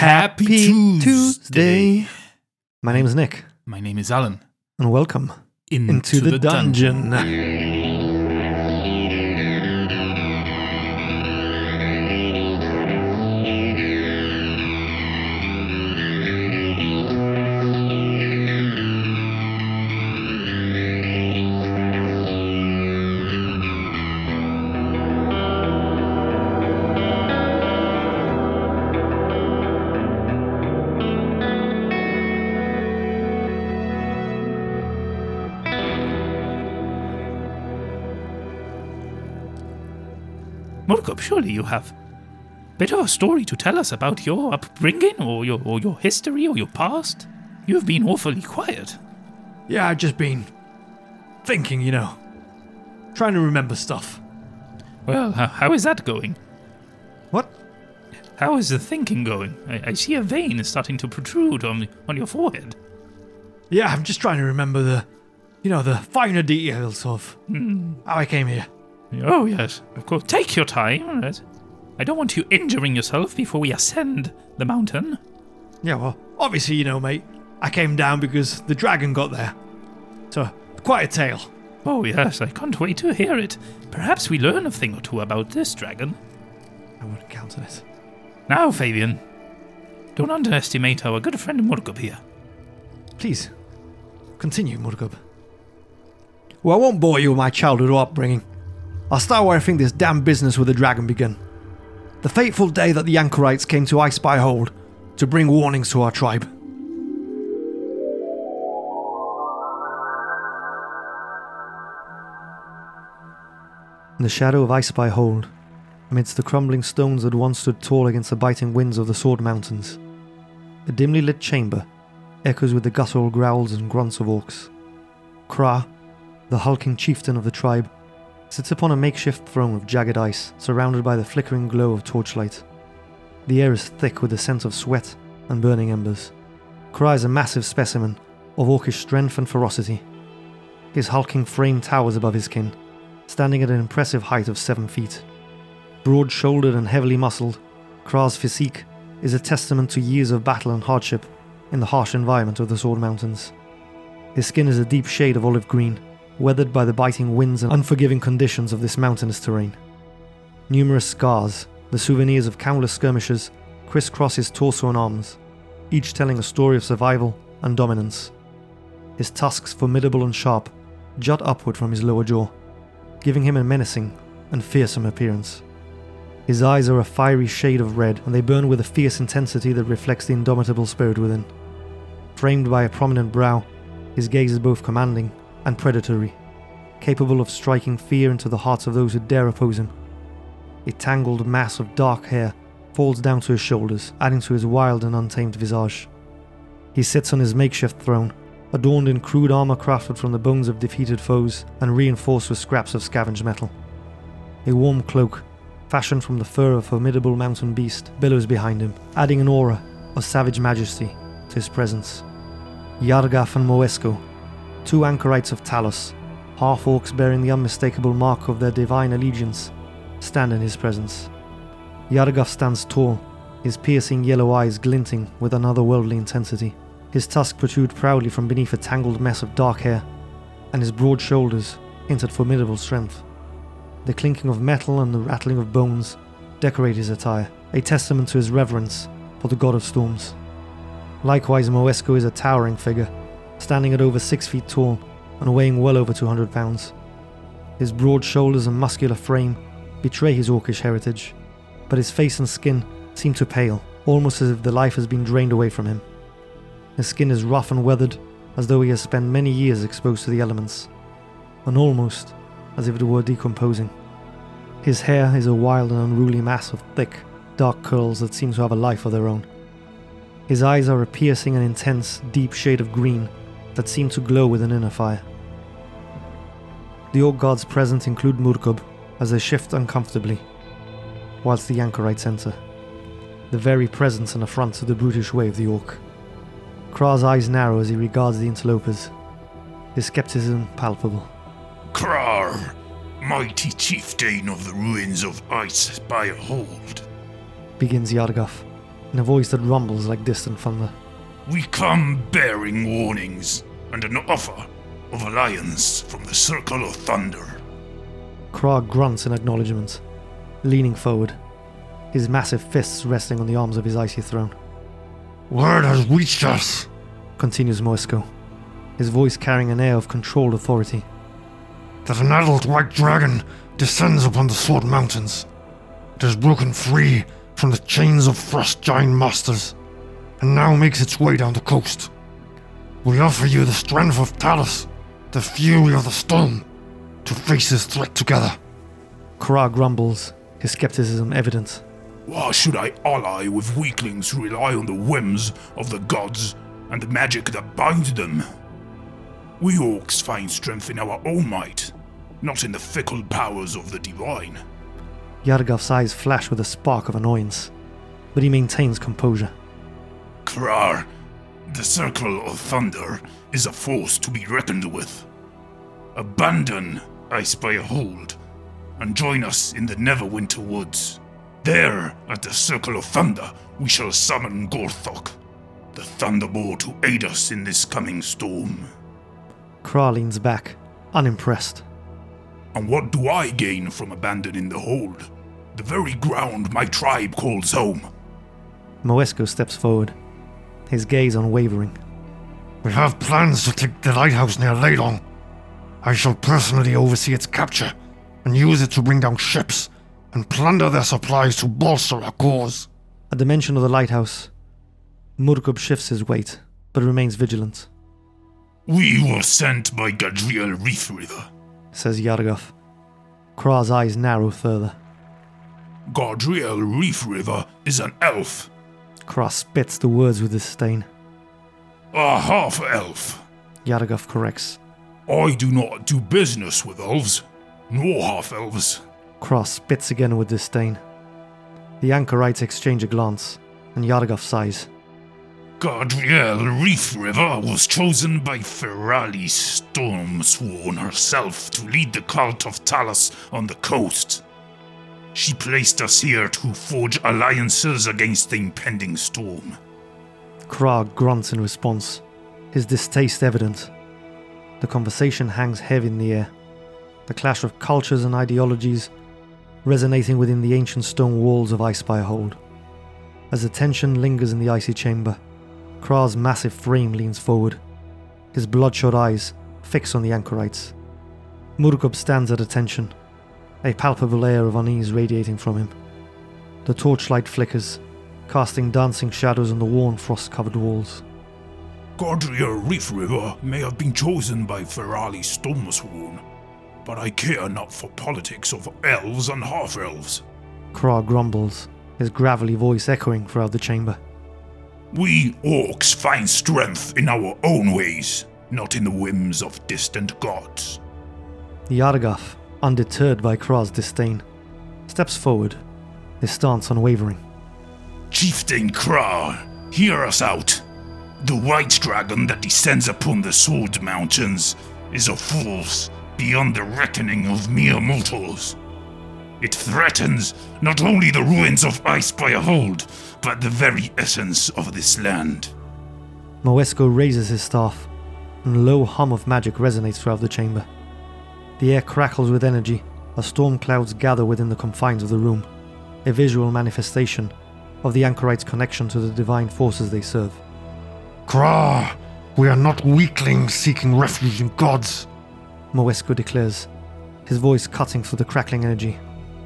Happy Twosday. My name is Nick, My name is Alan. and welcome Into, into the, dungeon. Murkub, surely you have a bit of a story to tell us about your upbringing or your, or your history or your past? You've been awfully quiet. Yeah, I've just been thinking, you know, trying to remember stuff. Well, how, how is that going? What? How is the thinking going? I, I see a vein starting to protrude on, on your forehead. Yeah, I'm just trying to remember the, you know, the finer details of Hmm. how I came here. Oh, yes, of course. Take your time. right? I don't want you injuring yourself before we ascend the mountain. Yeah, well, obviously, you know, mate, I came down because the dragon got there. So, quite a tale. Oh, yes, I can't wait to hear it. Perhaps we learn a thing or two about this dragon. I wouldn't count on it. Now, Fabian, don't underestimate our good friend Murkub here. Please, continue, Murkub. Well, I won't bore you with my childhood upbringing. I'll start where I think this damn business with the dragon began. The fateful day that the anchorites came to Spy Hold to bring warnings to our tribe. In the shadow of Spy Hold, amidst the crumbling stones that once stood tall against the biting winds of the Sword Mountains, a dimly lit chamber echoes with the guttural growls and grunts of orcs. Kra, the hulking chieftain of the tribe, sits upon a makeshift throne of jagged ice, surrounded by the flickering glow of torchlight. The air is thick with the scent of sweat and burning embers. Kra is a massive specimen of orcish strength and ferocity. His hulking frame towers above his kin, standing at an impressive height of seven feet. Broad shouldered and heavily muscled, Kra's physique is a testament to years of battle and hardship in the harsh environment of the Sword Mountains. His skin is a deep shade of olive green, weathered by the biting winds and unforgiving conditions of this mountainous terrain. Numerous scars, the souvenirs of countless skirmishes, crisscross his torso and arms, each telling a story of survival and dominance. His tusks, formidable and sharp, jut upward from his lower jaw, giving him a menacing and fearsome appearance. His eyes are a fiery shade of red, and they burn with a fierce intensity that reflects the indomitable spirit within. Framed by a prominent brow, his gaze is both commanding and predatory, capable of striking fear into the hearts of those who dare oppose him. A tangled mass of dark hair falls down to his shoulders, adding to his wild and untamed visage. He sits on his makeshift throne, adorned in crude armor crafted from the bones of defeated foes and reinforced with scraps of scavenged metal. A warm cloak, fashioned from the fur of a formidable mountain beast, billows behind him, adding an aura of savage majesty to his presence. Yargaf and Moesco, two anchorites of Talos, half orcs bearing the unmistakable mark of their divine allegiance, stand in his presence. Yargaf stands tall, his piercing yellow eyes glinting with an otherworldly intensity. His tusk protrude proudly from beneath a tangled mess of dark hair, and his broad shoulders hint at formidable strength. The clinking of metal and the rattling of bones decorate his attire, a testament to his reverence for the god of storms. Likewise, Moesco is a towering figure, standing at over six feet tall and weighing well over 200 pounds. His broad shoulders and muscular frame betray his orcish heritage, but his face and skin seem to pale, almost as if the life has been drained away from him. His skin is rough and weathered, as though he has spent many years exposed to the elements, and almost as if it were decomposing. His hair is a wild and unruly mass of thick, dark curls that seem to have a life of their own. His eyes are a piercing and intense, deep shade of green that seem to glow with an inner fire. The orc gods present include Murkub as they shift uncomfortably, whilst the anchorites enter. The very presence and affront to the brutish way of the orc. Kra's eyes narrow as he regards the interlopers, his skepticism palpable. Krar, mighty chieftain of the ruins of Icespire Hold. begins Yargaf. in a voice that rumbles like distant thunder. We come bearing warnings and an offer of alliance from the Circle of Thunder. Kra grunts in acknowledgement, leaning forward, his massive fists resting on the arms of his icy throne. Word has reached us, Continues Moesco, his voice carrying an air of controlled authority. that an adult white dragon descends upon the Sword Mountains. It has broken free from the chains of frost giant masters, and now makes its way down the coast. We offer you the strength of Talos, the fury of the storm, to face this threat together. Kra grumbles, his skepticism evident. Why should I ally with weaklings who rely on the whims of the gods and the magic that binds them? We orcs find strength in our own might, not in the fickle powers of the divine. Yargaf's eyes flash with a spark of annoyance, but he maintains composure. Krar, the Circle of Thunder is a force to be reckoned with. Abandon Icespire Hold and join us in the Neverwinter Woods. There, at the Circle of Thunder, we shall summon Gorthok, the Thunderbolt to aid us in this coming storm. Kra leans back, unimpressed. And what do I gain from abandoning the hold? The very ground my tribe calls home. Moesco steps forward, his gaze unwavering. We have plans to take the lighthouse near Leilon. I shall personally oversee its capture and use it to bring down ships and plunder their supplies to bolster our cause. At the mention of the lighthouse, Murkub shifts his weight, but remains vigilant, We were sent by Gadriel Reef River. says Yargaf. Kra's eyes narrow further. Gadriel Reef River is an elf, Kra spits the words with disdain. a half elf. Yargaf corrects. I do not do business with elves, nor half elves. Kra spits again with disdain. The anchorites exchange a glance, and Yargaf sighs. Gadriel Reef River was chosen by Ferali Stormsworn herself to lead the cult of Talos on the coast. She placed us here to forge alliances against the impending storm. Kra grunts in response, his distaste evident. The conversation hangs heavy in the air, the clash of cultures and ideologies resonating within the ancient stone walls of Icespire Hold. As the tension lingers in the icy chamber, Kra's massive frame leans forward, his bloodshot eyes fixed on the anchorites. Murkub stands at attention, a palpable air of unease radiating from him. The torchlight flickers, casting dancing shadows on the worn frost covered walls. Gadriel Reef River may have been chosen by Ferali Stormsworn, but I care not for politics of elves and half elves. Kra grumbles, his gravelly voice echoing throughout the chamber. We orcs find strength in our own ways, not in the whims of distant gods. Yargaf, undeterred by Kra's disdain, steps forward, his stance unwavering. Chieftain Kra, hear us out. The white dragon that descends upon the Sword Mountains is a force beyond the reckoning of mere mortals. It threatens not only the ruins of Icespire Hold, but the very essence of this land. Moesco raises his staff, and a low hum of magic resonates throughout the chamber. The air crackles with energy as storm clouds gather within the confines of the room, a visual manifestation of the anchorites' connection to the divine forces they serve. Kra, we are not weaklings seeking refuge in gods. Moesco declares, his voice cutting through the crackling energy.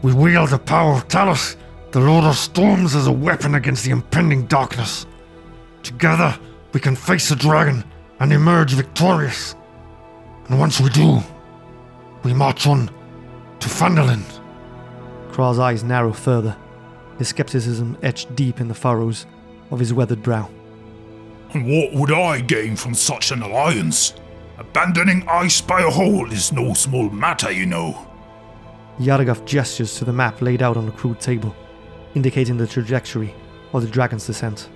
We wield the power of Talos, the Lord of Storms, as a weapon against the impending darkness. Together, we can face the dragon and emerge victorious. And once we do, we march on to Phandalin. Kra's eyes narrow further, his skepticism etched deep in the furrows of his weathered brow. And what would I gain from such an alliance? Abandoning Icespire Hold is no small matter, you know. Yargaf gestures to the map laid out on the crude table, indicating the trajectory of the dragon's descent.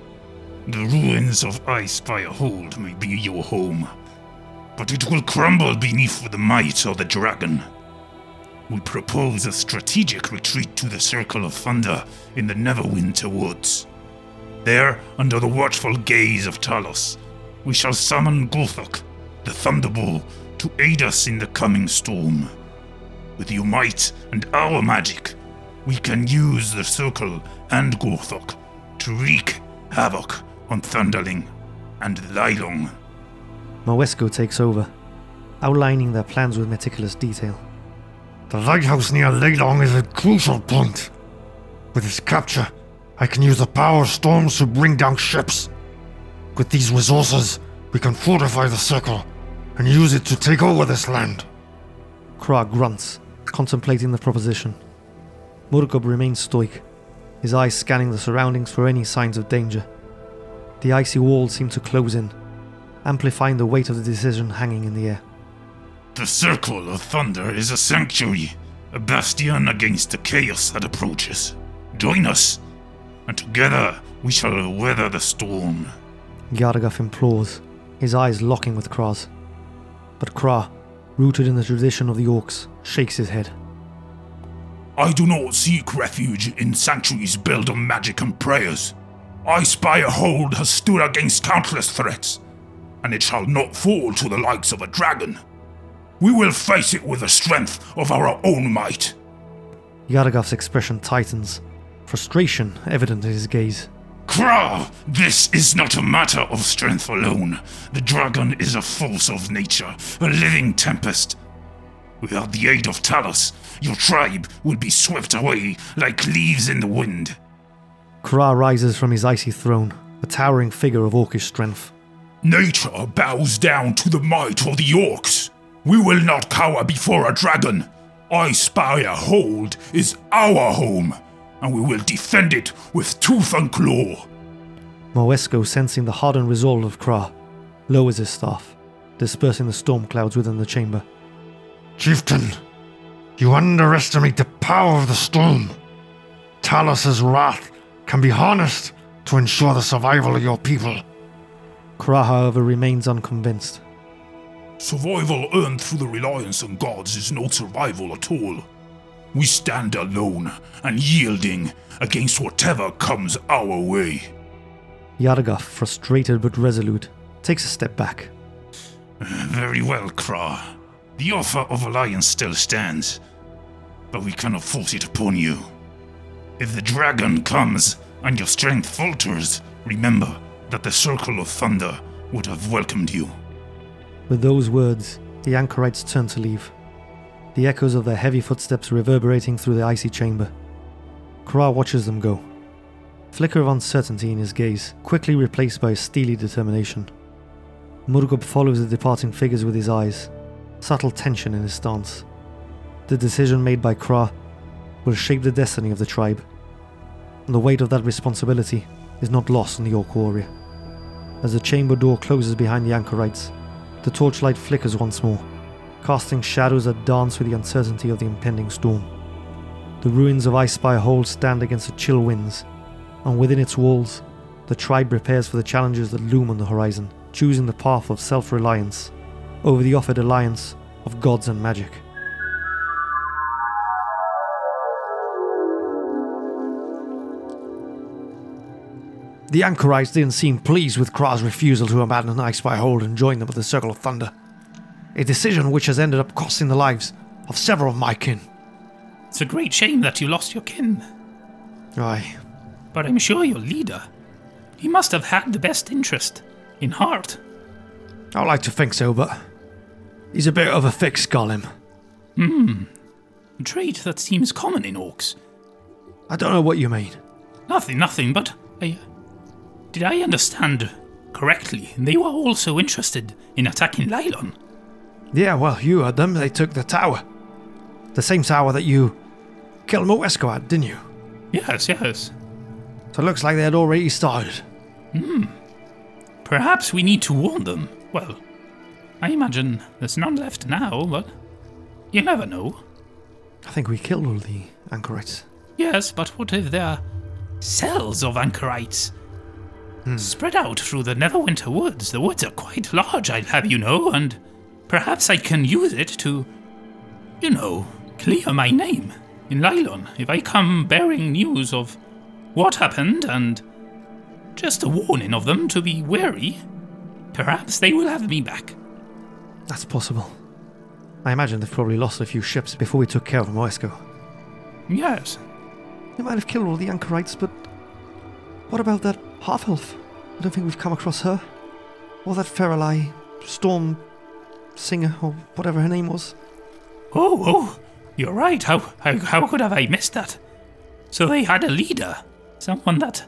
The ruins of Icespire Hold may be your home, but it will crumble beneath the might of the dragon. We propose a strategic retreat to the Circle of Thunder in the Neverwinter Woods. There, under the watchful gaze of Talos, we shall summon Gorthok, the Thunderbolt, to aid us in the coming storm. With your might and our magic, we can use the Circle and Gorthok to wreak havoc on Phandalin and Leilon. Moesco takes over, outlining their plans with meticulous detail. The lighthouse near Leilon is a crucial point. With its capture, I can use the power of storms to bring down ships. With these resources, we can fortify the circle and use it to take over this land. Kra grunts, contemplating the proposition. Murkub remains stoic, his eyes scanning the surroundings for any signs of danger. The icy walls seem to close in, amplifying the weight of the decision hanging in the air. The Circle of Thunder is a sanctuary, a bastion against the chaos that approaches. Join us, and together we shall weather the storm. Yargaf implores, his eyes locking with Kra's. But Kra, rooted in the tradition of the Orcs, shakes his head. I do not seek refuge in sanctuaries built on magic and prayers. Icespire Hold has stood against countless threats, and it shall not fall to the likes of a dragon. We will face it with the strength of our own might. Yaragov's expression tightens, frustration evident in his gaze. Kra, this is not a matter of strength alone. The dragon is a force of nature, a living tempest. Without the aid of Talos, your tribe will be swept away like leaves in the wind. Kra rises from his icy throne, a towering figure of orcish strength. Nature bows down to the might of the orcs. We will not cower before a dragon. Icespire Hold is our home, and we will defend it with tooth and claw. Moesco, sensing the hardened resolve of Kra, lowers his staff, dispersing the storm clouds within the chamber. Chieftain, you underestimate the power of the storm. Talos's wrath can be harnessed to ensure the survival of your people. Kra, however, remains unconvinced. Survival earned through the reliance on gods is not survival at all. We stand alone and yielding against whatever comes our way. Yargaf, frustrated but resolute, takes a step back. Very well, Kra. The offer of alliance still stands, but we cannot force it upon you. If the dragon comes and your strength falters, remember that the Circle of Thunder would have welcomed you. With those words, the anchorites turn to leave, the echoes of their heavy footsteps reverberating through the icy chamber. Kra watches them go, flicker of uncertainty in his gaze, quickly replaced by a steely determination. Murkub follows the departing figures with his eyes, subtle tension in his stance. The decision made by Kra will shape the destiny of the tribe, and the weight of that responsibility is not lost on the Orc warrior. As the chamber door closes behind the anchorites, the torchlight flickers once more, casting shadows that dance with the uncertainty of the impending storm. The ruins of Icespire Hold stand against the chill winds, and within its walls, the tribe prepares for the challenges that loom on the horizon, choosing the path of self reliance over the offered alliance of gods and magic. The anchorites didn't seem pleased with Kra's refusal to abandon Icespire Hold and join them with the Circle of Thunder. A decision which has ended up costing the lives of several of my kin. It's a great shame that you lost your kin, Aye, but I'm sure your leader, he must have had the best interest in heart. I like to think so, but he's a bit of a thick skull, him. Hmm. A trait that seems common in orcs. I don't know what you mean. Nothing, nothing, but I. Did I understand correctly? They were also interested in attacking Leilon. Yeah, well, you heard them. They took the tower. The same tower that you killed Moesco at, didn't you? Yes, yes. So it looks like they had already started. Hmm. Perhaps we need to warn them. Well, I imagine there's none left now, but you never know. I think we killed all the anchorites. Yes, but what if there are cells of anchorites Mm. spread out through the Neverwinter woods? The woods are quite large, I'll have you know, and perhaps I can use it to, you know, clear my name in Leilon if I come bearing news of what happened and just a warning of them to be wary. Perhaps they will have me back. That's possible. I imagine they've probably lost a few ships before we took care of Moesco. Yes. They might have killed all the anchorites, but what about that half elf? I don't think we've come across her. Or that Feralai storm singer, or whatever her name was. Oh, oh, you're right. How, how, how could have I missed that? So they had a leader, someone that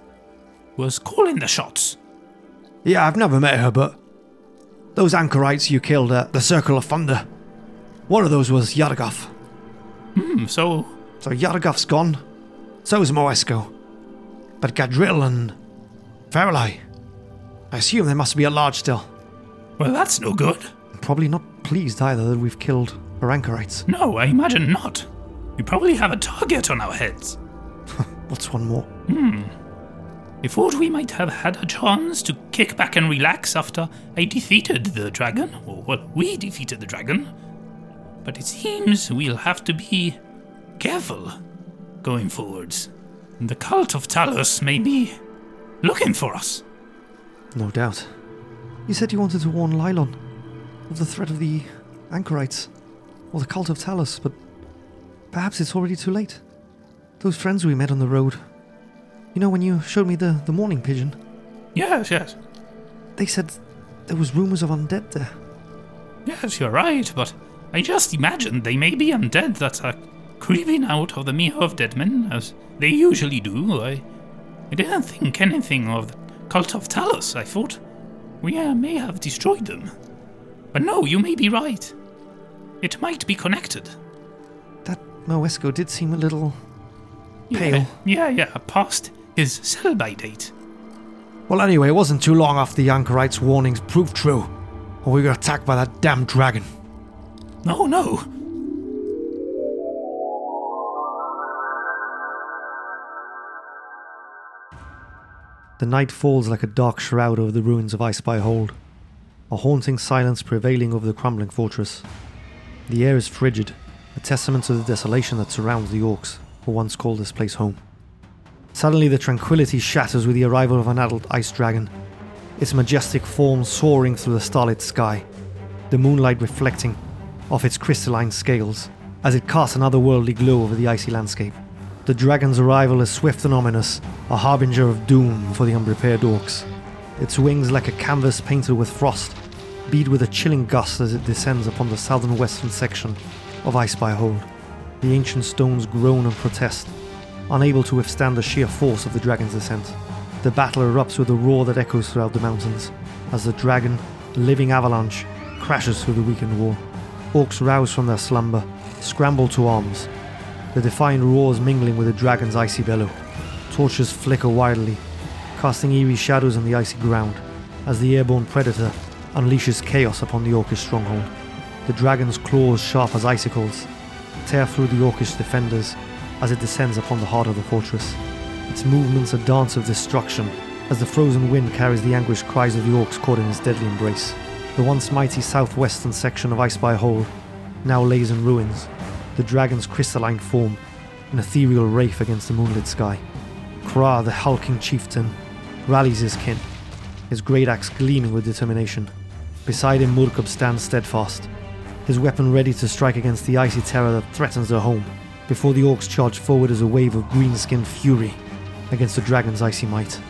was calling the shots. Yeah, I've never met her, but those anchorites you killed at the Circle of Thunder, one of those was Yargaf. Hmm, so So Yargaf's gone. So is Moesco. But Gadriel and Faralai, I assume they must be at large still. well, that's no good. Probably not pleased either that we've killed our anchorites. No, I imagine not. We probably have a target on our heads. What's one more? Hmm. I thought we might have had a chance to kick back and relax after I defeated the dragon, or well, we defeated the dragon. But it seems we'll have to be careful going forwards. The cult of Talos may be looking for us. No doubt. You said you wanted to warn Leilon of the threat of the anchorites, or the cult of Talos, but perhaps it's already too late. Those friends we met on the road. You know when you showed me the, the morning pigeon? Yes, yes, They said there was rumors of undead there. yes, you're right, but I just imagined they may be undead that are creeping out of the Mere of Deadmen, as they usually do. I, I didn't think anything of the cult of Talos. I thought we uh, may have destroyed them. But no, you may be right. It might be connected. That Moesco did seem a little. Yeah, Pale. Yeah, yeah, past his sell by date. Well, anyway, it wasn't too long after the anchorites' warnings proved true, and we got attacked by that damn dragon. No, no. The night falls like a dark shroud over the ruins of Icespire Hold, a haunting silence prevailing over the crumbling fortress. The air is frigid, a testament to the desolation that surrounds the orcs who once called this place home. Suddenly, the tranquility shatters with the arrival of an adult ice dragon, its majestic form soaring through the starlit sky, the moonlight reflecting off its crystalline scales as it casts an otherworldly glow over the icy landscape. The dragon's arrival is swift and ominous, a harbinger of doom for the unprepared orcs. Its wings like a canvas painted with frost, beat with a chilling gust as it descends upon the southern western section of Icespire Hold. The ancient stones groan and protest, unable to withstand the sheer force of the dragon's descent. The battle erupts with a roar that echoes throughout the mountains, as the dragon, living avalanche, crashes through the weakened wall. Orcs rouse from their slumber, scramble to arms, the defiant roars mingling with the dragon's icy bellow. Torches flicker wildly, casting eerie shadows on the icy ground as the airborne predator unleashes chaos upon the orcish stronghold. The dragon's claws, sharp as icicles, tear through the orcish defenders as it descends upon the heart of the fortress. Its movements a dance of destruction as the frozen wind carries the anguished cries of the orcs caught in its deadly embrace. The once mighty southwestern section of Icespire Hold now lays in ruins, the dragon's crystalline form, an ethereal wraith against the moonlit sky. Kra, the hulking chieftain, rallies his kin, his great axe gleaming with determination. Beside him, Murkub stands steadfast, his weapon ready to strike against the icy terror that threatens their home, before the orcs charge forward as a wave of green skinned fury against the dragon's icy might.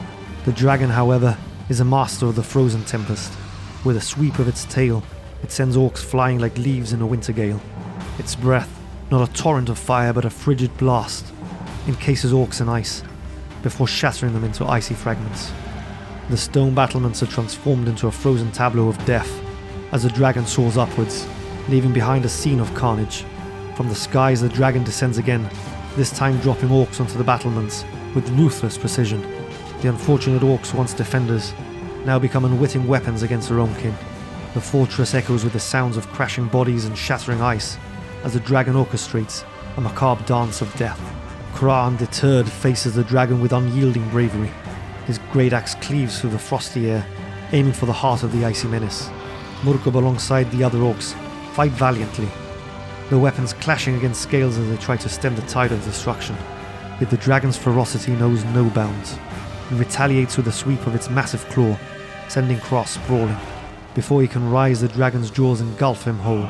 The dragon, however, is a master of the frozen tempest. With a sweep of its tail, it sends orcs flying like leaves in a winter gale. Its breath, not a torrent of fire but a frigid blast, encases orcs in ice, before shattering them into icy fragments. The stone battlements are transformed into a frozen tableau of death as the dragon soars upwards, leaving behind a scene of carnage. From the skies, the dragon descends again, this time dropping orcs onto the battlements with ruthless precision. The unfortunate orcs, once defenders, now become unwitting weapons against their own kin. The fortress echoes with the sounds of crashing bodies and shattering ice as the dragon orchestrates a macabre dance of death. Kra, undeterred, faces the dragon with unyielding bravery. His great axe cleaves through the frosty air, aiming for the heart of the icy menace. Murkub, alongside the other orcs, fight valiantly, their weapons clashing against scales as they try to stem the tide of destruction. Yet the dragon's ferocity knows no bounds. It retaliates with a sweep of its massive claw, sending Cross sprawling. Before he can rise, the dragon's jaws engulf him whole,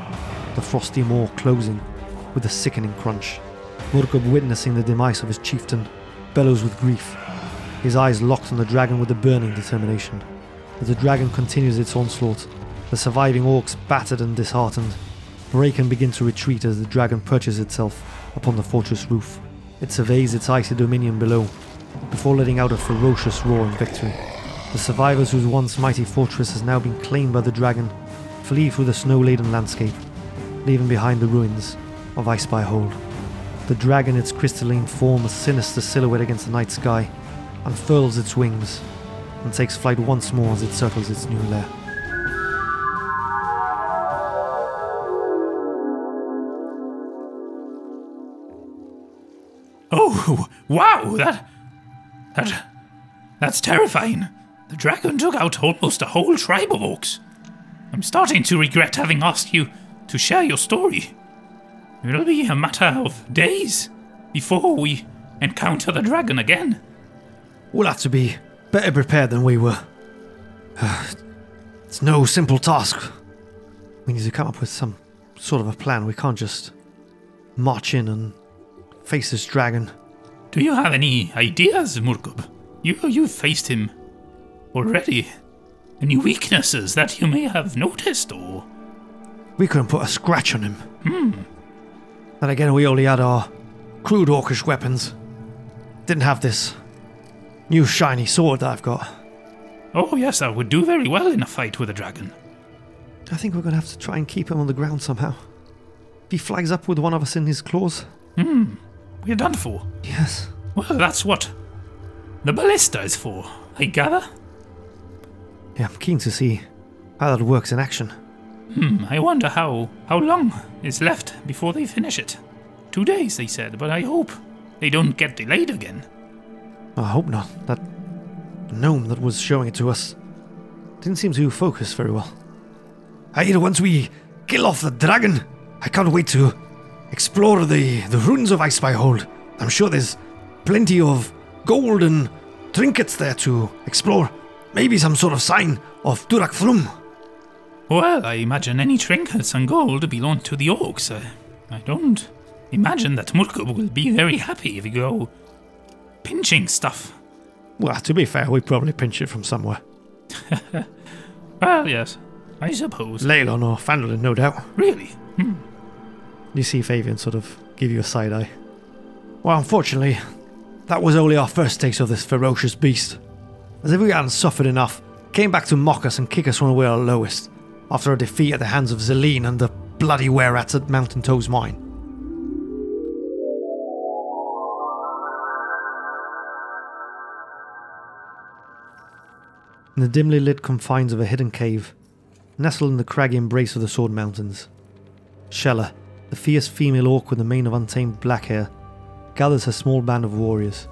the frosty moor closing with a sickening crunch. Murkub, witnessing the demise of his chieftain, bellows with grief, his eyes locked on the dragon with a burning determination. As the dragon continues its onslaught, the surviving orcs, battered and disheartened, break and begin to retreat as the dragon perches itself upon the fortress roof. It surveys its icy dominion below, before letting out a ferocious roar in victory. The survivors whose once mighty fortress has now been claimed by the dragon flee through the snow-laden landscape, leaving behind the ruins of Icespire Hold. The dragon, its crystalline form a sinister silhouette against the night sky, unfurls its wings and takes flight once more as it circles its new lair. Oh, wow! That. That. That's terrifying. The dragon took out almost a whole tribe of orcs. I'm starting to regret having asked you to share your story. It'll be a matter of days before we encounter the dragon again. We'll have to be better prepared than we were. It's no simple task. We need to come up with some sort of a plan. We can't just march in and face this dragon. Do you have any ideas, Murkub? You you've faced him already. Any weaknesses that you may have noticed, or We couldn't put a scratch on him. Hmm. And again, we only had our crude orcish weapons. Didn't have this new shiny sword that I've got. oh yes, that would do very well in a fight with a dragon. I think we're going to have to try and keep him on the ground somehow. If he flags up with one of us in his claws, We're done for. yes. Well, that's what the ballista is for, I gather. Yeah, I'm keen to see how that works in action. Hmm, I wonder how how long is left before they finish it. Two days, they said, but I hope they don't get delayed again. I hope not. That gnome that was showing it to us didn't seem to focus very well. Hey, once we kill off the dragon, I can't wait to explore the, the ruins of Icespire Hold. I'm sure there's plenty of gold and trinkets there to explore. Maybe some sort of sign of Durak. Well, I imagine any trinkets and gold belong to the orcs. Uh, I don't imagine that Murkub will be very happy if you go pinching stuff. Well, to be fair, we probably pinch it from somewhere. Well, yes, I suppose. Leilon or Phandalin, no doubt. Really? You see Fabian sort of give you a side eye. Well, unfortunately, that was only our first taste of this ferocious beast. As if we hadn't suffered enough, came back to mock us and kick us when we were our lowest, after a defeat at the hands of Zeline and the bloody were-rats at Mountain Toes Mine. In the dimly lit confines of a hidden cave, nestled in the craggy embrace of the Sword Mountains, Shella, the fierce female orc with the mane of untamed black hair, gathers her small band of warriors.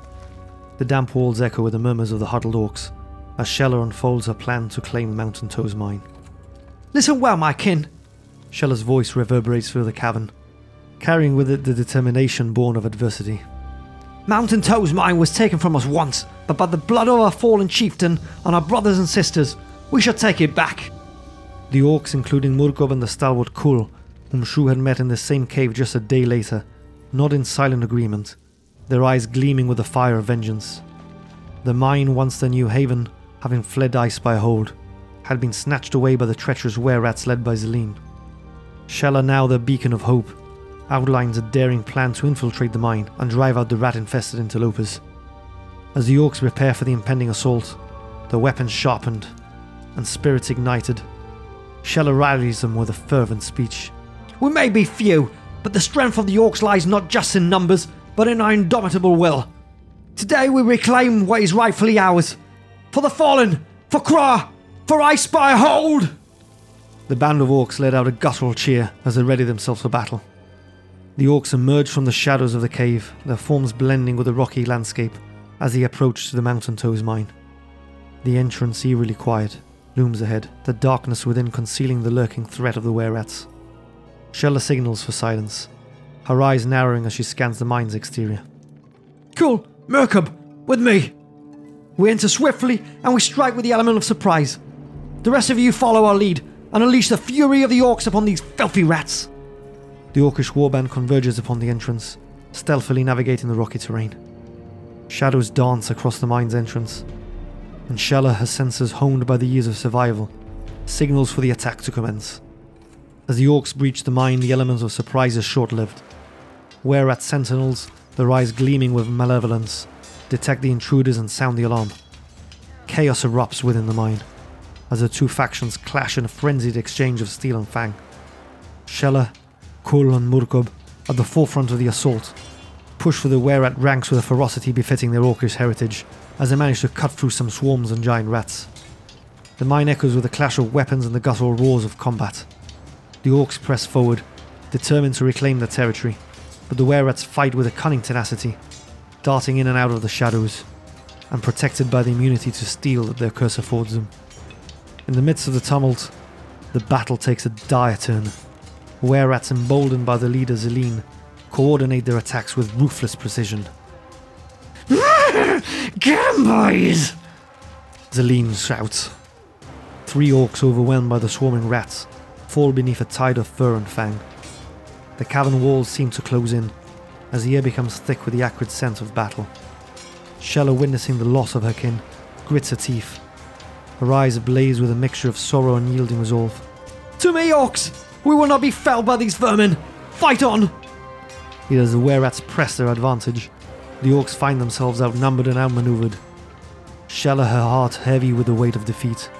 The damp walls echo with the murmurs of the huddled orcs as Shella unfolds her plan to claim Mountain Toes Mine. Listen well, my kin! Shella's voice reverberates through the cavern, carrying with it the determination born of adversity. Mountain Toes Mine was taken from us once, but by the blood of our fallen chieftain and our brothers and sisters, we shall take it back. The orcs, including Murkub and the stalwart Kul, whom Shrew had met in the same cave just a day later, nod in silent agreement, their eyes gleaming with the fire of vengeance. The mine, once their new haven, having fled Icespire Hold, had been snatched away by the treacherous were-rats led by Zeline. Shella, now their beacon of hope, outlines a daring plan to infiltrate the mine and drive out the rat-infested interlopers. As the orcs prepare for the impending assault, their weapons sharpened and spirits ignited, Shella rallies them with a fervent speech. We may be few, but the strength of the orcs lies not just in numbers, but in our indomitable will. Today we reclaim what is rightfully ours. For the fallen, for Kra, for Icespire Hold! The band of orcs let out a guttural cheer as they readied themselves for battle. The orcs emerged from the shadows of the cave, their forms blending with the rocky landscape as they approached the Mountain Toes mine. The entrance, eerily quiet, looms ahead, the darkness within concealing the lurking threat of the were-rats. Shella signals for silence, her eyes narrowing as she scans the mine's exterior. Kul, Murkub, with me! We enter swiftly and we strike with the element of surprise. The rest of you follow our lead and unleash the fury of the orcs upon these filthy rats. The orcish warband converges upon the entrance, stealthily navigating the rocky terrain. Shadows dance across the mine's entrance, and Shella has senses honed by the years of survival, signals for the attack to commence. As the orcs breach the mine, the element of surprise is short lived. Wererat sentinels, their eyes gleaming with malevolence, detect the intruders and sound the alarm. Chaos erupts within the mine as the two factions clash in a frenzied exchange of steel and fang. Shella, Kul, and Murkub at the forefront of the assault, push for the Wererat ranks with a ferocity befitting their orcish heritage as they manage to cut through some swarms and giant rats. The mine echoes with the clash of weapons and the guttural roars of combat. The orcs press forward, determined to reclaim their territory, but the Wererats fight with a cunning tenacity, darting in and out of the shadows, and protected by the immunity to steel that their curse affords them. In the midst of the tumult, the battle takes a dire turn. Wererats, emboldened by the leader Zeline, coordinate their attacks with ruthless precision. Get 'em, boys! Zeline shouts. Three orcs, overwhelmed by the swarming rats, fall beneath a tide of fur and fang. The cavern walls seem to close in, as the air becomes thick with the acrid scent of battle. Shella, witnessing the loss of her kin, grits her teeth. Her eyes ablaze with a mixture of sorrow and yielding resolve. To me, orcs! We will not be felled by these vermin! Fight on! Yet as the wererats press their advantage, the orcs find themselves outnumbered and outmaneuvered. Shella, her heart heavy with the weight of defeat,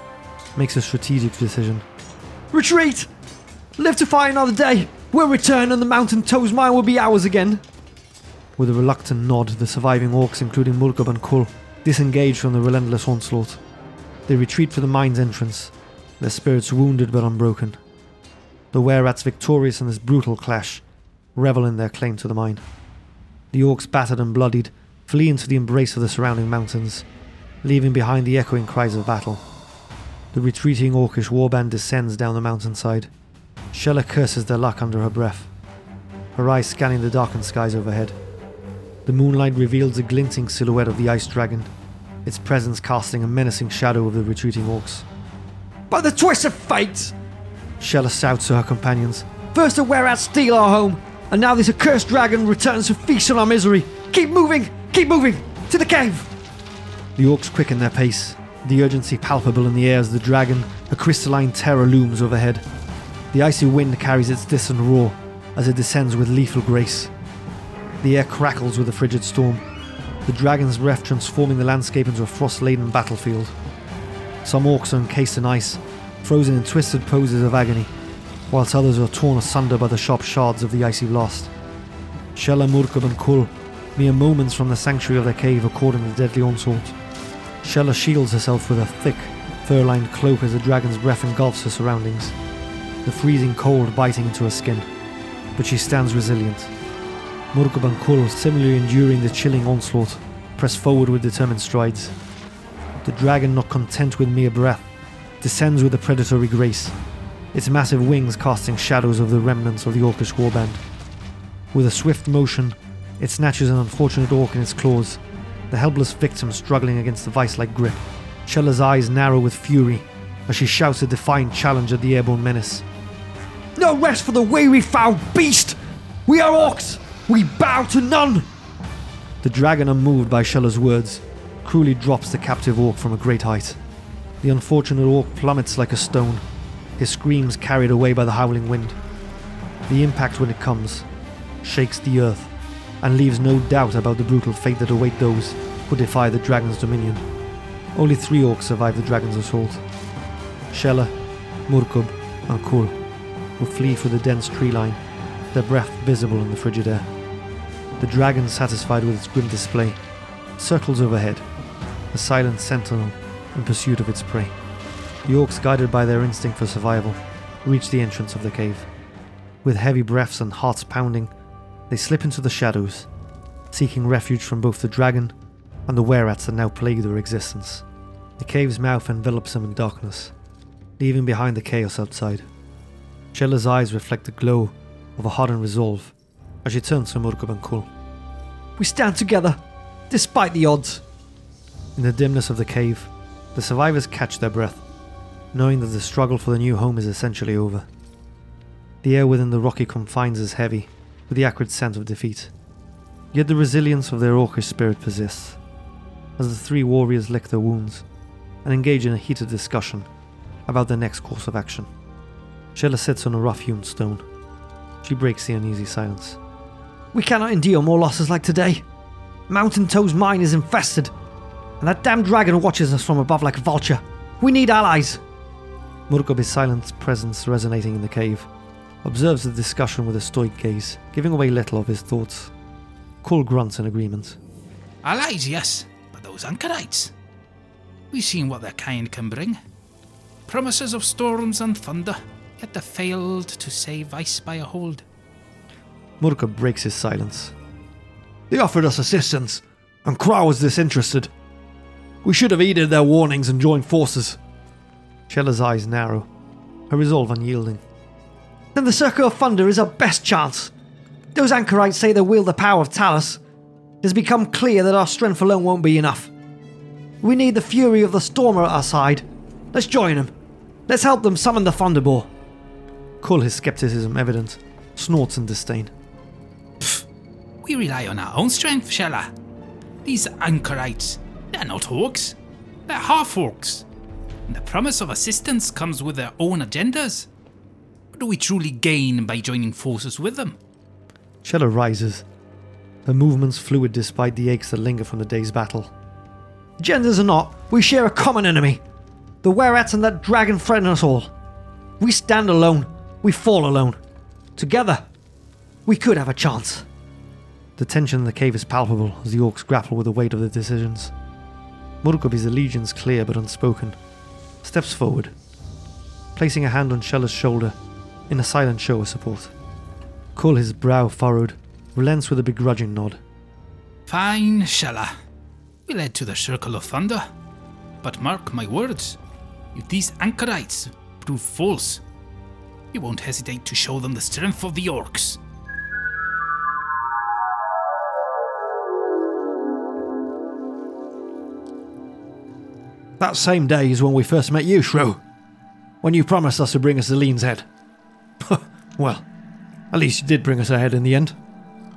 makes a strategic decision. Retreat! Live to fight another day! We'll return and the mountain toes mine will be ours again! With a reluctant nod, the surviving orcs, including Murkub and Kul, disengage from the relentless onslaught. They retreat for the mine's entrance, their spirits wounded but unbroken. The wererats, victorious in this brutal clash, revel in their claim to the mine. The orcs, battered and bloodied, flee into the embrace of the surrounding mountains, leaving behind the echoing cries of battle. The retreating orcish warband descends down the mountainside. Shella curses their luck under her breath, her eyes scanning the darkened skies overhead. The moonlight reveals a glinting silhouette of the ice dragon, its presence casting a menacing shadow over the retreating orcs. By the twist of fate! Shella shouts to her companions. First the Wererats steal our home, and now this accursed dragon returns to feast on our misery. Keep moving! Keep moving! To the cave! The orcs quicken their pace, the urgency palpable in the air as the dragon, a crystalline terror, looms overhead. The icy wind carries its distant roar as it descends with lethal grace. The air crackles with the frigid storm, the dragon's breath transforming the landscape into a frost laden battlefield. Some orcs are encased in ice, frozen in twisted poses of agony, whilst others are torn asunder by the sharp shards of the icy blast. Shella, Murkub, and Kul, mere moments from the sanctuary of their cave, are caught in the deadly onslaught. Shella shields herself with a thick, fur lined cloak as the dragon's breath engulfs her surroundings, the freezing cold biting into her skin. But she stands resilient. Murkub and similarly enduring the chilling onslaught, press forward with determined strides. The dragon, not content with mere breath, descends with a predatory grace, its massive wings casting shadows over the remnants of the orcish warband. With a swift motion, it snatches an unfortunate orc in its claws, the helpless victim struggling against the vice like grip. Shella's eyes narrow with fury as she shouts a defiant challenge at the airborne menace. No rest for the weary foul beast! We are orcs! We bow to none! The dragon, unmoved by Shella's words, cruelly drops the captive orc from a great height. The unfortunate orc plummets like a stone, his screams carried away by the howling wind. The impact when it comes shakes the earth and leaves no doubt about the brutal fate that await those who defy the dragon's dominion. Only three orcs survive the dragon's assault. Shella, Murkub, and Kul, who flee through the dense tree line, their breath visible in the frigid air. The dragon, satisfied with its grim display, circles overhead, a silent sentinel in pursuit of its prey. The orcs, guided by their instinct for survival, reach the entrance of the cave. With heavy breaths and hearts pounding, they slip into the shadows, seeking refuge from both the dragon and the wererats that now plague their existence. The cave's mouth envelops them in darkness, leaving behind the chaos outside. Shella's eyes reflect the glow of a hardened resolve as she turns to Murkub and Kul. We stand together, despite the odds. In the dimness of the cave, the survivors catch their breath, knowing that the struggle for the new home is essentially over. The air within the rocky confines is heavy, with the acrid scent of defeat. Yet the resilience of their orcish spirit persists, as the three warriors lick their wounds and engage in a heated discussion about their next course of action. Shella sits on a rough hewn stone. She breaks the uneasy silence. We cannot endure more losses like today. Mountain's Toe mine is infested, and that damn dragon watches us from above like a vulture. We need allies. Murkub's silent presence resonating in the cave observes the discussion with a stoic gaze, giving away little of his thoughts. Kul grunts in agreement. Allies, yes, but those anchorites. We've seen what their kind can bring. Promises of storms and thunder, yet they failed to save Icespire Hold. Murkub breaks his silence. They offered us assistance, and Krau was disinterested. We should have heeded their warnings and joined forces. Shella's eyes narrow, her resolve unyielding. Then the Circle of Thunder is our best chance. Those anchorites say they wield the power of Talos. It has become clear that our strength alone won't be enough. We need the fury of the Stormer at our side. Let's join them. Let's help them summon the Thunderboar. Kul, his skepticism evident, snorts in disdain. We rely on our own strength, Shella. These anchorites, they're not orcs. They're half orcs. And the promise of assistance comes with their own agendas. What do we truly gain by joining forces with them? Shella rises, her movements fluid despite the aches that linger from the day's battle. Genders or not, we share a common enemy. The Wererats and that dragon threaten us all. We stand alone, we fall alone. Together, we could have a chance. The tension in the cave is palpable as the orcs grapple with the weight of their decisions. Murkub's allegiance clear but unspoken, steps forward, placing a hand on Shella's shoulder in a silent show of support. Kul, his brow furrowed, relents with a begrudging nod. Fine, Shella. We led to the Circle of Thunder. But mark my words, if these anchorites prove false, we won't hesitate to show them the strength of the orcs. That same day is when we first met you, Shrew. When you promised us to bring us the Lean's head. well, at least you did bring us a head in the end.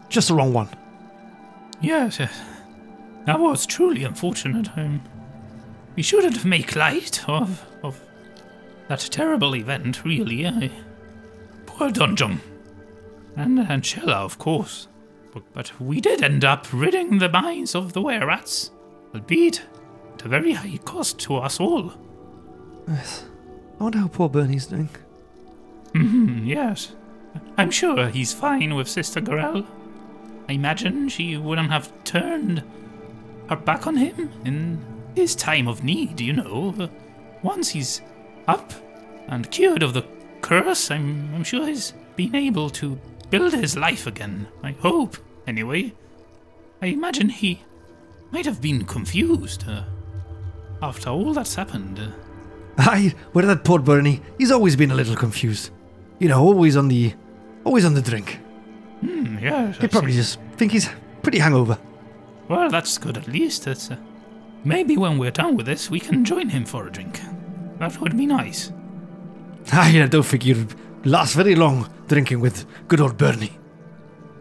Just the wrong one. Yes, yes. That was truly unfortunate. Um, we shouldn't make light of of that terrible event, really. Eh? Poor Donjon. And, Shella, of course. But, but we did end up ridding the minds of the Wererats, albeit at a very high cost to us all. Yes. I wonder how poor Bernie's doing. hmm yes. I'm sure he's fine with Sister Gorel. I imagine she wouldn't have turned her back on him in his time of need, you know. Once he's up and cured of the curse, I'm, I'm sure he's been able to build his life again. I hope, anyway. I imagine he might have been confused uh, after all that's happened. Aye, with that poor Bernie, he's always been a little confused. You know, always on the, always on the drink. hmm, yes, I probably see. just think he's pretty hangover. Well, that's good at least. It's, uh, maybe when we're done with this, we can join him for a drink. That would be nice. Aye, I don't think you'd last very long drinking with good old Bernie.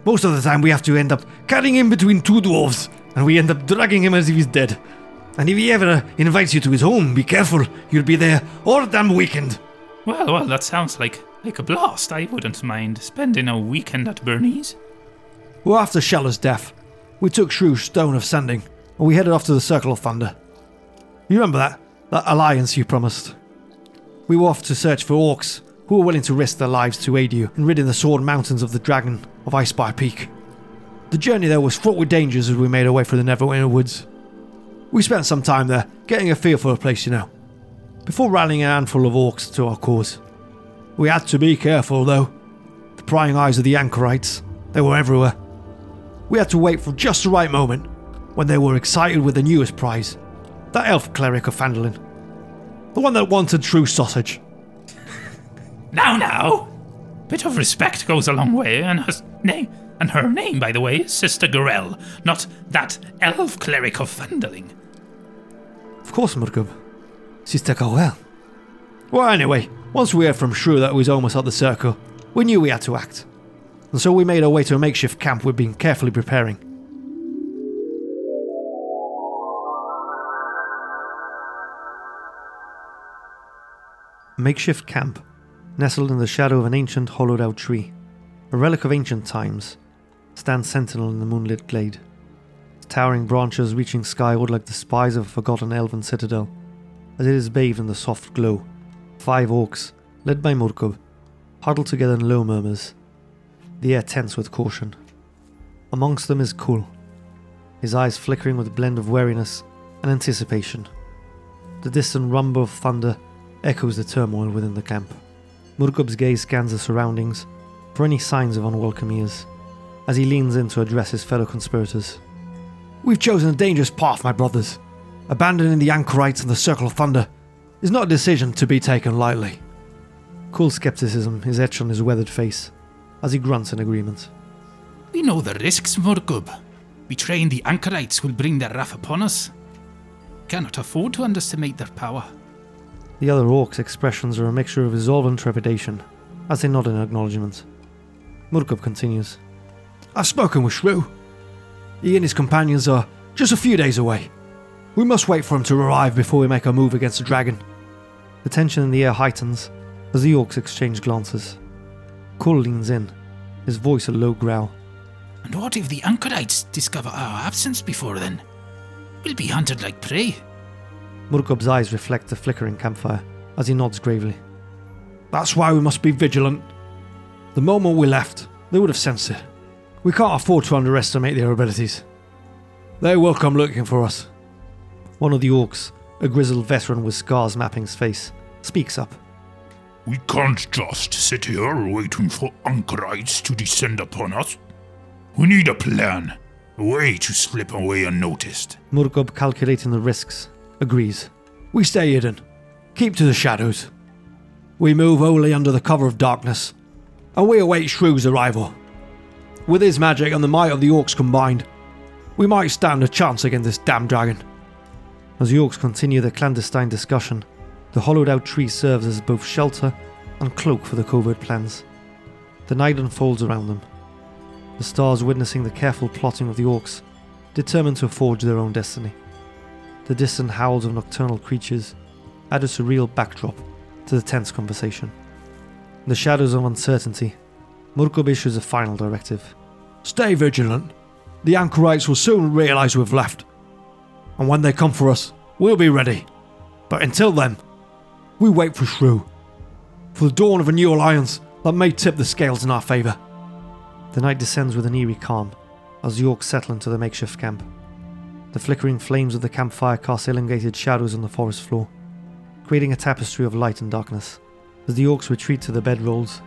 Most of the time, we have to end up carrying him between two dwarves, and we end up dragging him as if he's dead. And if he ever uh, invites you to his home, be careful, you'll be there all damn weekend. Well, well, that sounds like like a blast. I wouldn't mind spending a weekend at Bernie's. Well, after Shella's death, we took Shrew's Stone of Sending, and we headed off to the Circle of Thunder. You remember that? That alliance you promised? We were off to search for orcs who were willing to risk their lives to aid you in ridding the Sword Mountains of the Dragon of Icespire Peak. The journey there was fraught with dangers as we made our way through the Neverwinter Woods. We spent some time there, getting a feel for the place, you know, before rallying a handful of orcs to our cause. We had to be careful, though. The prying eyes of the anchorites, they were everywhere. We had to wait for just the right moment when they were excited with the newest prize that elf cleric of Phandalin. The one that wanted true sausage. Now, now, bit of respect goes a long way, and her name, and her name, by the way, is Sister Gorel, not that elf cleric of Phandalin. Of course, Murkub. Took a well. Well, anyway, once we heard from Shrew that we was almost at the circle, we knew we had to act. And so we made our way to a makeshift camp we'd been carefully preparing. Makeshift camp, nestled in the shadow of an ancient hollowed out tree, a relic of ancient times, stands sentinel in the moonlit glade. Towering branches reaching skyward like the spires of a forgotten elven citadel, as it is bathed in the soft glow. Five orcs, led by Murkub, huddle together in low murmurs, the air tense with caution. Amongst them is Kul, his eyes flickering with a blend of wariness and anticipation. The distant rumble of thunder echoes the turmoil within the camp. Murkub's gaze scans the surroundings for any signs of unwelcome ears as he leans in to address his fellow conspirators. We've chosen a dangerous path, my brothers. Abandoning the anchorites and the Circle of Thunder is not a decision to be taken lightly. Kul skepticism is etched on his weathered face as he grunts in agreement. We know the risks, Murkub. Betraying the anchorites will bring their wrath upon us. Cannot afford to underestimate their power. The other orcs' expressions are a mixture of resolve and trepidation as they nod in acknowledgement. Murkub continues. I've spoken with Shrew. He and his companions are just a few days away. We must wait for him to arrive before we make our move against the dragon. The tension in the air heightens as the orcs exchange glances. Kul leans in, his voice a low growl. And what if the anchorites discover our absence before then? We'll be hunted like prey. Murkub's eyes reflect the flickering campfire as he nods gravely. That's why we must be vigilant. The moment we left, they would have sensed it. We can't afford to underestimate their abilities. They will come looking for us. One of the orcs, a grizzled veteran with scars mapping his face, speaks up. We can't just sit here waiting for anchorites to descend upon us. We need a plan, a way to slip away unnoticed. Murkub, calculating the risks, agrees. We stay hidden. Keep to the shadows. We move only under the cover of darkness, and we await Shrew's arrival. With his magic and the might of the orcs combined, we might stand a chance against this damn dragon. As the orcs continue their clandestine discussion, the hollowed out tree serves as both shelter and cloak for the covert plans. The night unfolds around them. The stars witnessing the careful plotting of the orcs, determined to forge their own destiny. The distant howls of nocturnal creatures add a surreal backdrop to the tense conversation. In the shadows of uncertainty, Murkub issues a final directive. Stay vigilant. The anchorites will soon realize we've left. And when they come for us, we'll be ready. But until then, we wait for Shrew. For the dawn of a new alliance that may tip the scales in our favour. The night descends with an eerie calm as the orcs settle into the makeshift camp. The flickering flames of the campfire cast elongated shadows on the forest floor, creating a tapestry of light and darkness. As the orcs retreat to the bedrolls,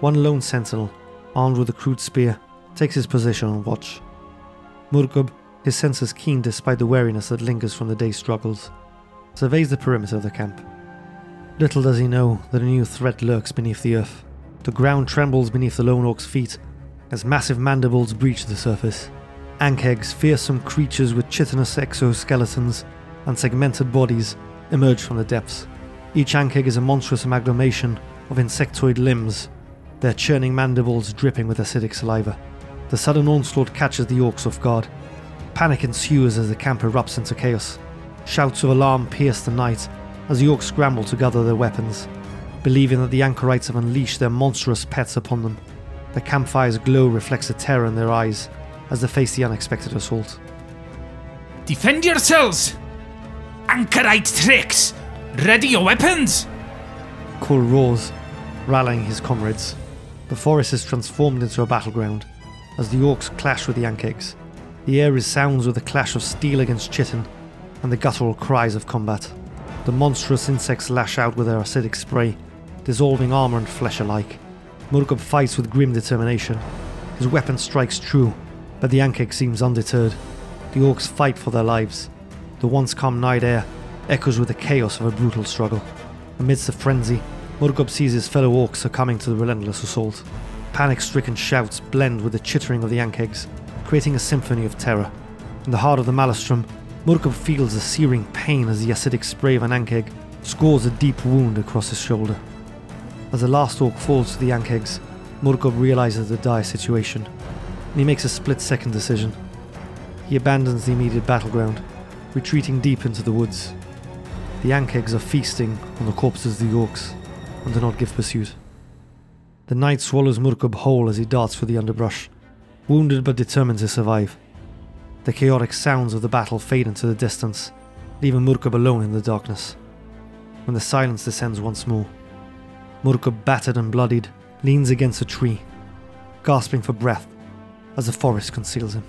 one lone sentinel, armed with a crude spear, takes his position on watch. Murkub, his senses keen despite the weariness that lingers from the day's struggles, surveys the perimeter of the camp. Little does he know that a new threat lurks beneath the earth. The ground trembles beneath the lone orc's feet as massive mandibles breach the surface. Ankheg's fearsome creatures with chitinous exoskeletons and segmented bodies emerge from the depths. Each Ankheg is a monstrous amalgamation of insectoid limbs, their churning mandibles dripping with acidic saliva. The sudden onslaught catches the orcs off guard. Panic ensues as the camp erupts into chaos. Shouts of alarm pierce the night as the orcs scramble to gather their weapons, believing that the anchorites have unleashed their monstrous pets upon them. The campfire's glow reflects the terror in their eyes as they face the unexpected assault. Defend yourselves! Anchorite tricks! Ready your weapons! Kul roars, rallying his comrades. The forest is transformed into a battleground as the orcs clash with the Ankhegs. The air resounds with the clash of steel against chitin and the guttural cries of combat. The monstrous insects lash out with their acidic spray, dissolving armor and flesh alike. Murkub fights with grim determination. His weapon strikes true, but the Ankheg seems undeterred. The orcs fight for their lives. The once calm night air echoes with the chaos of a brutal struggle. Amidst the frenzy, Murkub sees his fellow orcs succumbing to the relentless assault. Panic stricken shouts blend with the chittering of the Ankhegs, creating a symphony of terror. In the heart of the Maelstrom, Murkub feels a searing pain as the acidic spray of an Ankheg scores a deep wound across his shoulder. As the last orc falls to the Ankhegs, Murkub realizes the dire situation, and he makes a split second decision. He abandons the immediate battleground, retreating deep into the woods. The Ankhegs are feasting on the corpses of the orcs and do not give pursuit. The night swallows Murkub whole as he darts for the underbrush, wounded but determined to survive. The chaotic sounds of the battle fade into the distance, leaving Murkub alone in the darkness. When the silence descends once more, Murkub, battered and bloodied, leans against a tree, gasping for breath as the forest conceals him.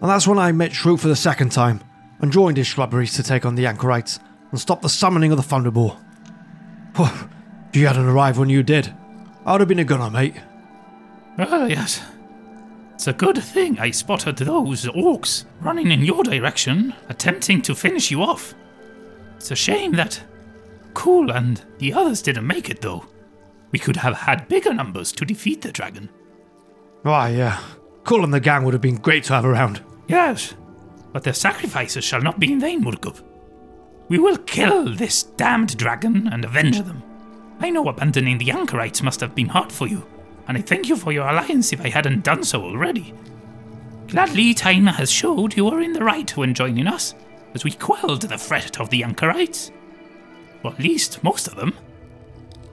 And that's when I met Shrew for the second time and joined his shrubberies to take on the Anchorites and stop the summoning of the Thunderboar. Whew, if you hadn't arrived when you did, I would have been a gunner, mate. Well, yes. It's a good thing I spotted those orcs running in your direction, attempting to finish you off. It's a shame that Kul and the others didn't make it, though. We could have had bigger numbers to defeat the dragon. Why, yeah. Cool and the gang would have been great to have around. Yes, but their sacrifices shall not be in vain, Murkub. We will kill this damned dragon and avenge them. I know abandoning the Anchorites must have been hard for you, and I thank you for your alliance if I hadn't done so already. Gladly, time has showed you are in the right when joining us, as we quelled the threat of the Anchorites. Or at least most of them.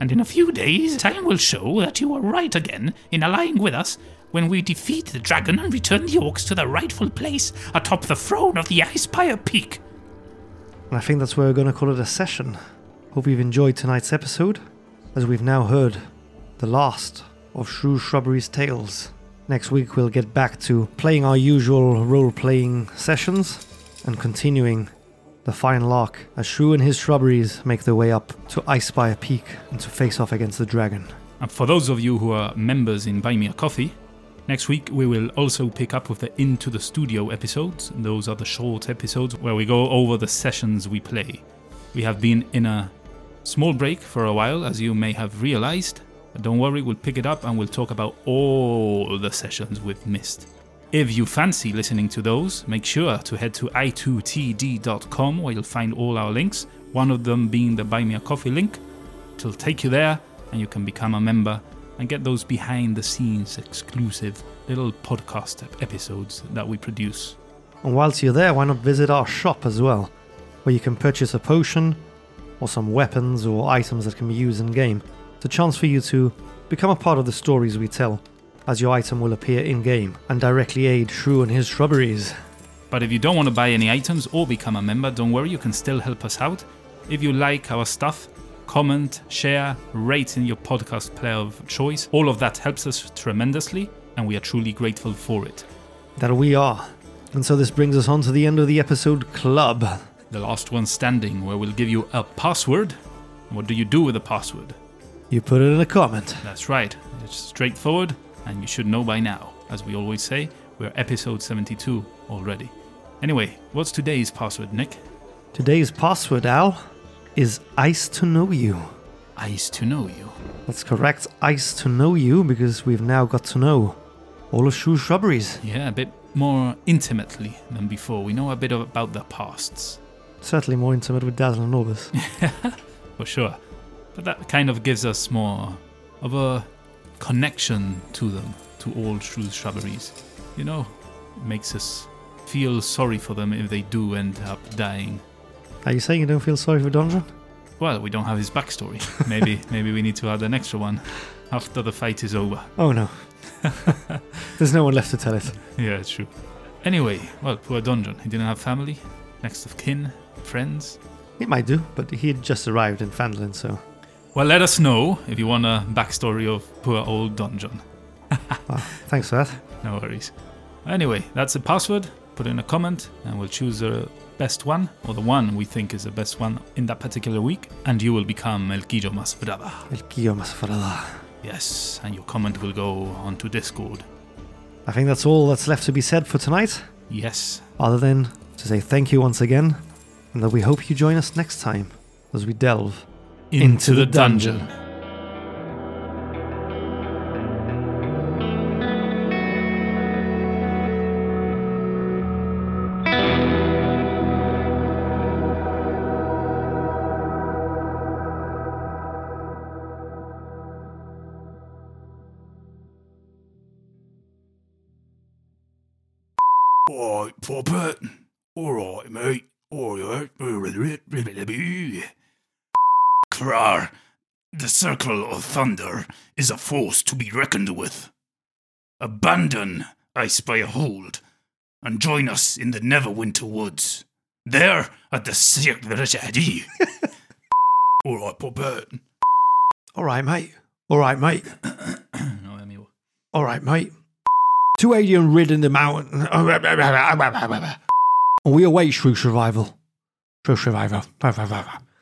And in a few days, time will show that you are right again in allying with us when we defeat the dragon and return the orcs to their rightful place atop the throne of the Icespire Peak. And I think that's where we're going to call it a session. Hope you've enjoyed tonight's episode, as we've now heard the last of Shrew Shrubbery's tales. Next week, we'll get back to playing our usual role playing sessions and continuing the final arc as Shrew and his shrubberies make their way up to Icespire Peak and to face off against the dragon. And for those of you who are members in Buy Me a Coffee, next week we will also pick up with the Into the Studio episodes. Those are the short episodes where we go over the sessions we play. We have been in a small break for a while, as you may have realized. But don't worry, we'll pick it up and we'll talk about all the sessions we've missed. If you fancy listening to those, make sure to head to i2td.com where you'll find all our links, one of them being the Buy Me a Coffee link. It'll take you there and you can become a member and get those behind the scenes exclusive little podcast episodes that we produce. And whilst you're there, why not visit our shop as well, where you can purchase a potion or some weapons or items that can be used in game. It's a chance for you to become a part of the stories we tell, as your item will appear in game and directly aid Shrew and his shrubberies. But if you don't want to buy any items or become a member, don't worry, you can still help us out. If you like our stuff, comment, share, rate in your podcast player of choice. All of that helps us tremendously, and we are truly grateful for it. That we are. And so this brings us on to the end of the episode club. The last one standing, where we'll give you a password. What do you do with the password? You put it in a comment. That's right, it's straightforward, and you should know by now. As we always say, we're episode 72 already. Anyway, what's today's password, Nick? Today's password, Al, is ice to know you. Ice to know you. That's correct, ice to know you, because we've now got to know all of Shrew Shrubberies. Yeah, a bit more intimately than before. We know a bit about their pasts. Certainly more intimate with Dazzle and Orbis. for sure. But that kind of gives us more of a connection to them, to all Shrew Shrubberies. You know, it makes us feel sorry for them if they do end up dying. Are you saying you don't feel sorry for Donjon? Well, we don't have his backstory. Maybe maybe we need to add an extra one after the fight is over. Oh no. There's no one left to tell it. Yeah, it's true. Anyway, well, poor Donjon. He didn't have family, next of kin, friends. It might do, but he had just arrived in Phandalin, so. Well, let us know if you want a backstory of poor old Donjon. Wow, thanks for that. No worries. Anyway, that's the password. Put in a comment, and we'll choose the best one, or the one we think is the best one in that particular week, and you will become El Quillo Mas Brava. El Quillo Masfarada. Yes, and your comment will go onto Discord. I think that's all that's left to be said for tonight, Yes. other than to say thank you once again, and that we hope you join us next time as we delve Into, the dungeon. Circle of Thunder is a force to be reckoned with. Abandon Icespire Hold, and join us in the Neverwinter Woods. There at the Cirque Alright, Poppet. All right, mate. All right, mate. no, I mean, All right, mate. Two alien rid in the mountain. And we await true survival. True survival.